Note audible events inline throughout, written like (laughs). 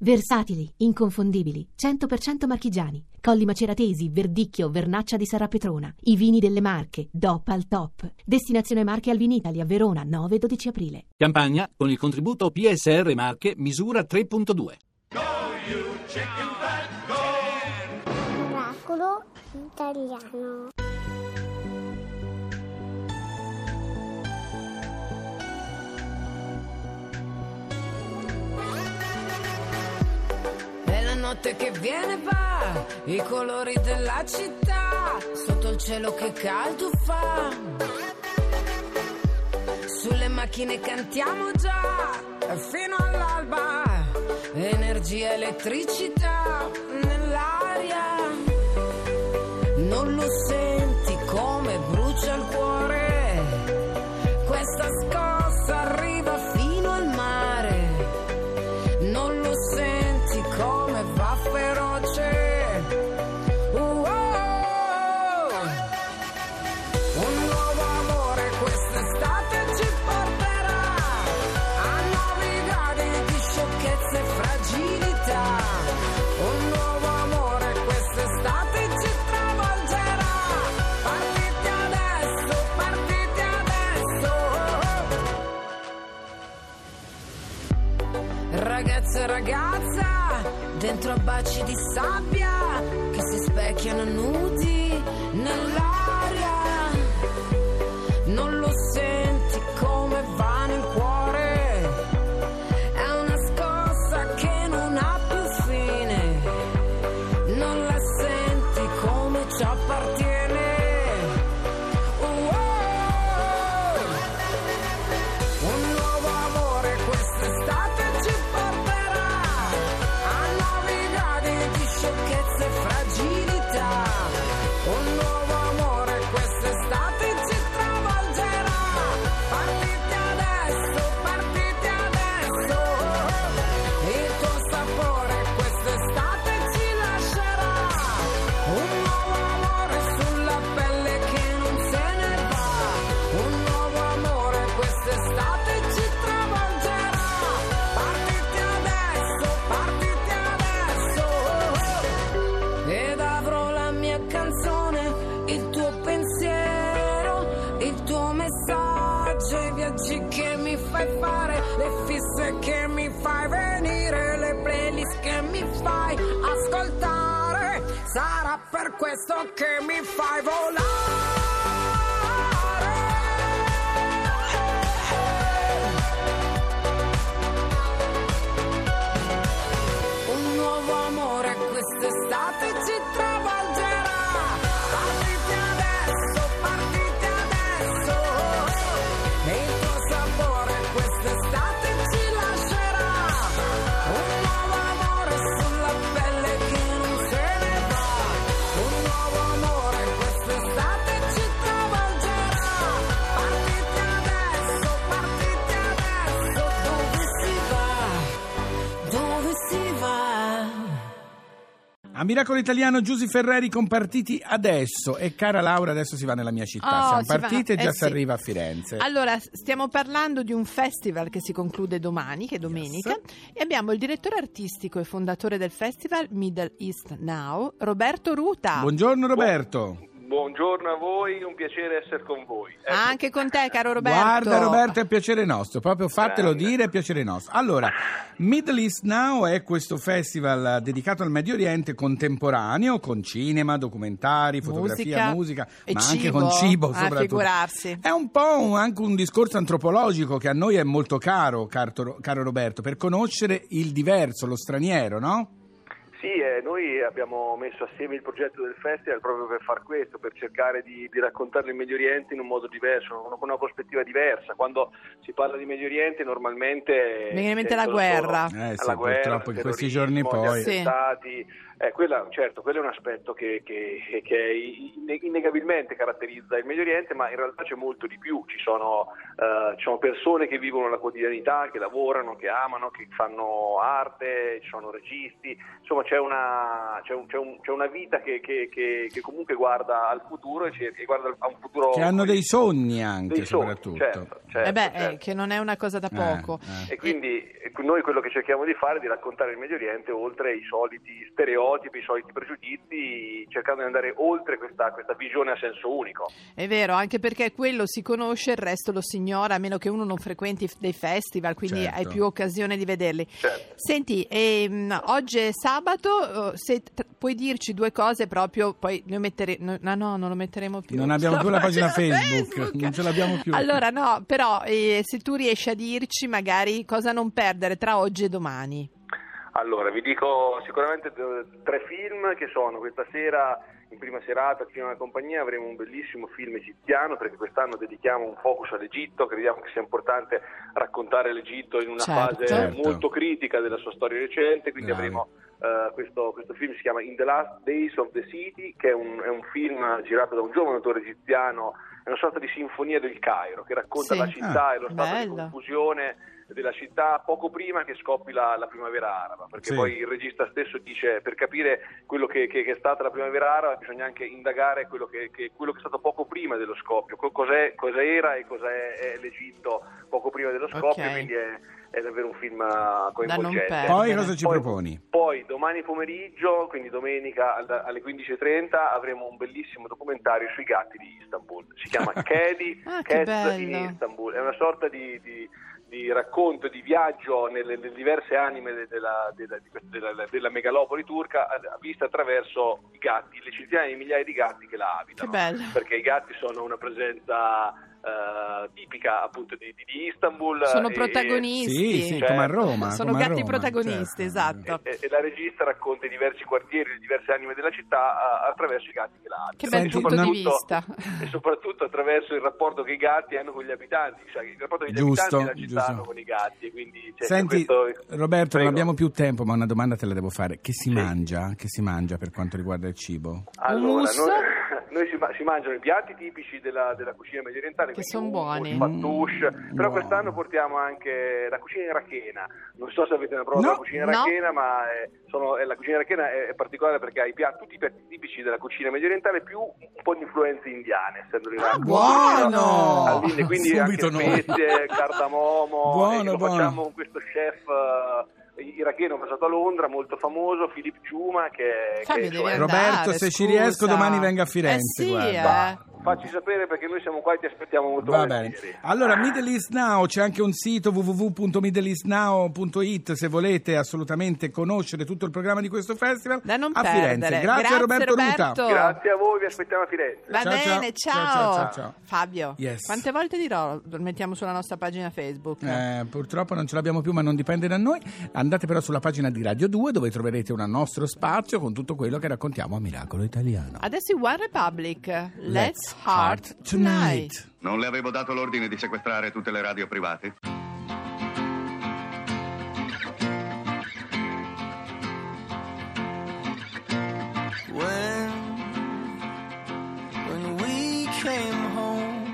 Versatili, inconfondibili, 100% marchigiani. Colli Maceratesi, Verdicchio, Vernaccia di Sarapetrona. I vini delle Marche, DOP al top. Destinazione Marche al Vinitali a Verona, 9-12 aprile. Campagna con il contributo PSR Marche misura 3.2. Oracolo italiano. Notte che viene va, i colori della città, sotto il cielo che caldo fa. Sulle macchine cantiamo già, fino all'alba, energia, elettricità nell'aria. Non lo senti come brucia il cuore, Ragazza dentro a baci di sabbia che si specchiano nudi nell'aria. Messaggio, i viaggi che mi fai fare, le fisse che mi fai venire, le playlist che mi fai ascoltare. Sarà per questo che mi fai volare. Un nuovo amore quest'estate ci travolgerà. A Miracolo Italiano Giusy Ferreri con partiti adesso e cara Laura adesso si va nella mia città, Oh, siamo si va- partiti e eh già sì. si arriva a Firenze. Allora, stiamo parlando di un festival che si conclude domani, che è domenica, e abbiamo il direttore artistico e fondatore del festival Middle East Now, Roberto Ruta. Buongiorno Roberto. Buongiorno a voi, un piacere essere con voi. Ecco, Anche con te, caro Roberto. Guarda Roberto, è piacere nostro, proprio fatelo Grande. dire, è piacere nostro. Allora, Middle East Now è questo festival dedicato al Medio Oriente contemporaneo, con cinema, documentari, fotografia, musica, e ma cibo, anche con cibo a soprattutto. figurarsi. È un po' un- anche un discorso antropologico che a noi è molto caro, carto- caro Roberto, per conoscere il diverso, lo straniero, no? Sì, eh, noi abbiamo messo assieme il progetto del festival proprio per far questo, per cercare di, di raccontare il Medio Oriente in un modo diverso, con una prospettiva diversa. Quando si parla di Medio Oriente normalmente... Viene in mente si la guerra. Eh sì, la guerra, purtroppo in questi giorni poi. Sì. Eh, quella, certo, quello è un aspetto che, che- che inne- innegabilmente caratterizza il Medio Oriente, ma in realtà c'è molto di più. Ci sono eh, ci sono persone che vivono la quotidianità, che lavorano, che amano, che fanno arte, ci sono registi, insomma c'è una, c'è un- c'è un- c'è una vita che, che- che- che comunque guarda al futuro e, e guarda a un futuro... Che hanno dei sogni anche, dei sogni, soprattutto. certo, certo, Eh beh, certo. eh, che non è una cosa da poco. Eh, eh. E quindi eh, noi quello che cerchiamo di fare è di raccontare il Medio Oriente oltre i soliti stereotipi, i soliti pregiudizi, cercando di andare oltre questa, questa visione a senso unico. È vero, anche perché quello si conosce, il resto lo si ignora, a meno che uno non frequenti dei festival, quindi Certo. hai più occasione di vederli. Certo. Senti, ehm, oggi è sabato, se t- puoi dirci due cose proprio, poi noi metteremo... No, no, non lo metteremo più. Non abbiamo più la pagina (laughs) Facebook, non ce l'abbiamo più. Allora no, però eh, se tu riesci a dirci magari cosa non perdere tra oggi e domani. Allora, vi dico sicuramente tre film che sono questa sera in prima serata al Cinema della Compagnia avremo un bellissimo film egiziano perché quest'anno dedichiamo un focus all'Egitto, crediamo che sia importante raccontare l'Egitto in una Certo. fase Certo. molto critica della sua storia recente, quindi Bravi. avremo eh, questo, questo film si chiama In the Last Days of the City, che è un, è un film girato da un giovane autore egiziano, è una sorta di sinfonia del Cairo che racconta Sì. la città e lo stato bello. di confusione della città poco prima che scoppi la, la primavera araba, perché Sì. poi il regista stesso dice per capire quello che, che- che è stata la primavera araba bisogna anche indagare quello che, che- quello che è stato poco prima dello scoppio, cos'era e cos'è è l'Egitto poco prima dello scoppio, Ok. quindi è, è davvero un film coinvolgente. Poi cosa ci Poi- proponi? Poi domani pomeriggio, quindi domenica al- alle 15.30, avremo un bellissimo documentario sui gatti di Istanbul. Si chiama (laughs) Caddy Ah, Cats in. Istanbul. È una sorta di, di- di racconto, di viaggio nelle, nelle diverse anime de- della, della- della- della megalopoli turca, eh, vista attraverso i gatti, le centinaia di migliaia di gatti che la abitano. Che bello. Perché i gatti sono una presenza eh, tipica appunto di, di- Istanbul. Sono e- protagonisti. Sì, sì, Certo. come a Roma. Sono gatti Roma, protagonisti, certo. esatto. e, e la regista racconta i diversi quartieri, le diverse anime della città a- attraverso i gatti che la abitano. Che bel E punto di soprattutto- vista. E soprattutto attraverso il rapporto che i gatti hanno con gli abitanti, cioè il rapporto che gli Giusto, abitanti della città giusto. hanno con i gatti. Quindi c'è Senti, questo- Roberto, Prego. non abbiamo più tempo, ma una domanda te la devo fare. Che si mangia? Che si mangia per quanto riguarda il cibo? Allora, noi, noi si, ma- si mangiano i piatti tipici della, della cucina medio orientale, Che quindi son hummus, buoni. fattoush, Mm, però buono. quest'anno portiamo anche la cucina irachena. Non so se avete mai provato No, la cucina no. irachena, ma è- sono- è- la cucina irachena è, è particolare perché ha i piatti- tutti i piatti tipici della cucina medio orientale più un po' di influenze indiane, essendo l'Iraq. Ah, buono! All'Inde, quindi Subito anche spezie, cardamomo, Buono, e lo buono. facciamo con questo chef eh, iracheno basato a Londra, molto famoso, Philip Juma, che, Fabio, che devi insomma, è- andare, Roberto, se ci scusa. riesco domani venga a Firenze, Eh sì, guarda. eh. Facci sapere perché noi siamo qua e ti aspettiamo molto Va bene. Allora, Middle East Now, c'è anche un sito www.middleeastnow.it se volete assolutamente conoscere tutto il programma di questo festival Da non a Firenze. Grazie, Grazie, Roberto, Roberto. Ruta. Grazie a voi, vi aspettiamo a Firenze. Va Ciao, bene, Ciao, ciao. ciao, ciao, ciao. Fabio, Yes. quante volte dirò mettiamo sulla nostra pagina Facebook? Eh, purtroppo non ce l'abbiamo più, ma non dipende da noi. Andate però sulla pagina di Radio 2 dove troverete un nostro spazio con tutto quello che raccontiamo a Miracolo Italiano. Adesso i One Republic, Let's, Heart Tonight. Non le avevo dato l'ordine di sequestrare tutte le radio private? when when we came home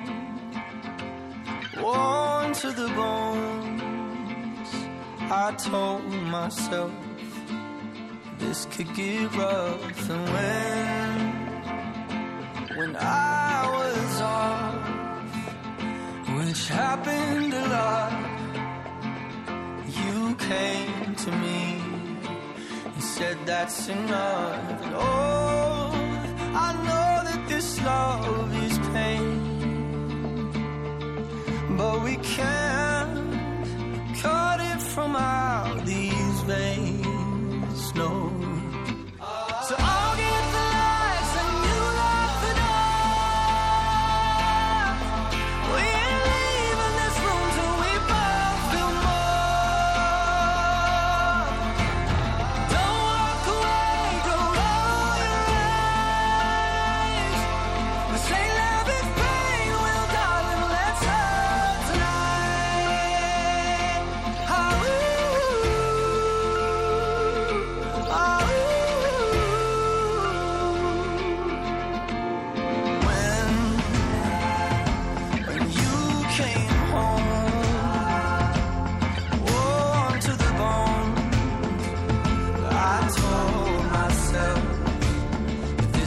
worn to the bones i told myself this could get rough and when when i which happened a lot you came to me he said that's enough. And oh, I know that this love is pain, but we can't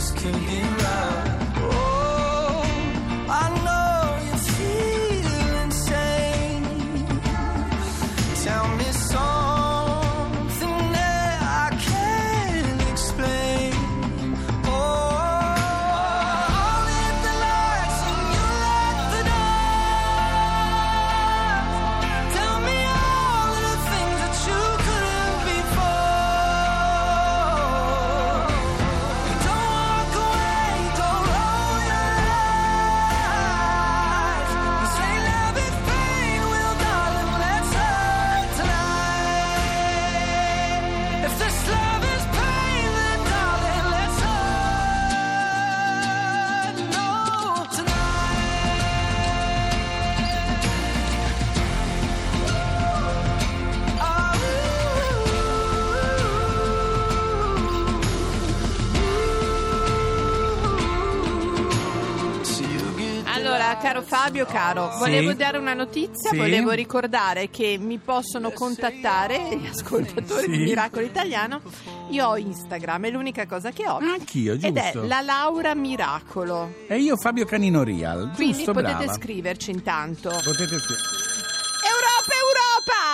just can't Fabio, caro, Sì. volevo dare una notizia, Sì. volevo ricordare che mi possono contattare gli ascoltatori Sì. di Miracolo Italiano. Io ho Instagram, è l'unica cosa che ho. Anch'io, Ed è giusto. la Laura Miracolo. E io Fabio Canino Real, Quindi giusto, potete brava. scriverci intanto. Potete scrivere.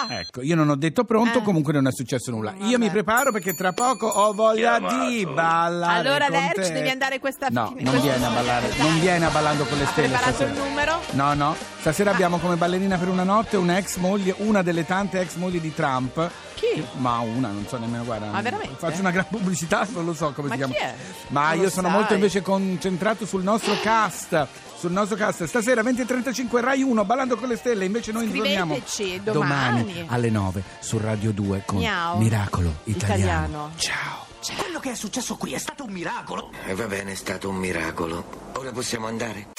Europa! Ecco, io non ho detto pronto, Eh. comunque non è successo nulla. Io Vabbè. mi preparo perché tra poco ho voglia di ballare. Allora, con Lerch, te. devi andare questa No, fine- non viene a ballare, Dai. non viene a ballando con le Ha stelle preparato il stasera. numero? No, no. Stasera abbiamo come ballerina per una notte una ex moglie, una delle tante ex mogli di Trump. Chi? Ma una, non so nemmeno, guarda. Ma veramente? Faccio una gran pubblicità, non lo so come Ma si chiama. chi è? Ma Non io sono sai. molto invece concentrato sul nostro cast. Sul nostro cast stasera 20.35 Rai 1 ballando con le stelle invece noi torniamo Scriveteci domani. alle 9 su Radio 2 con Miau. Miracolo Italiano. Italiano. Ciao. Quello che è successo qui è stato un miracolo. E va bene, è stato un miracolo. Ora possiamo andare?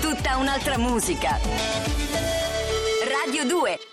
Tutta un'altra musica. Radio 2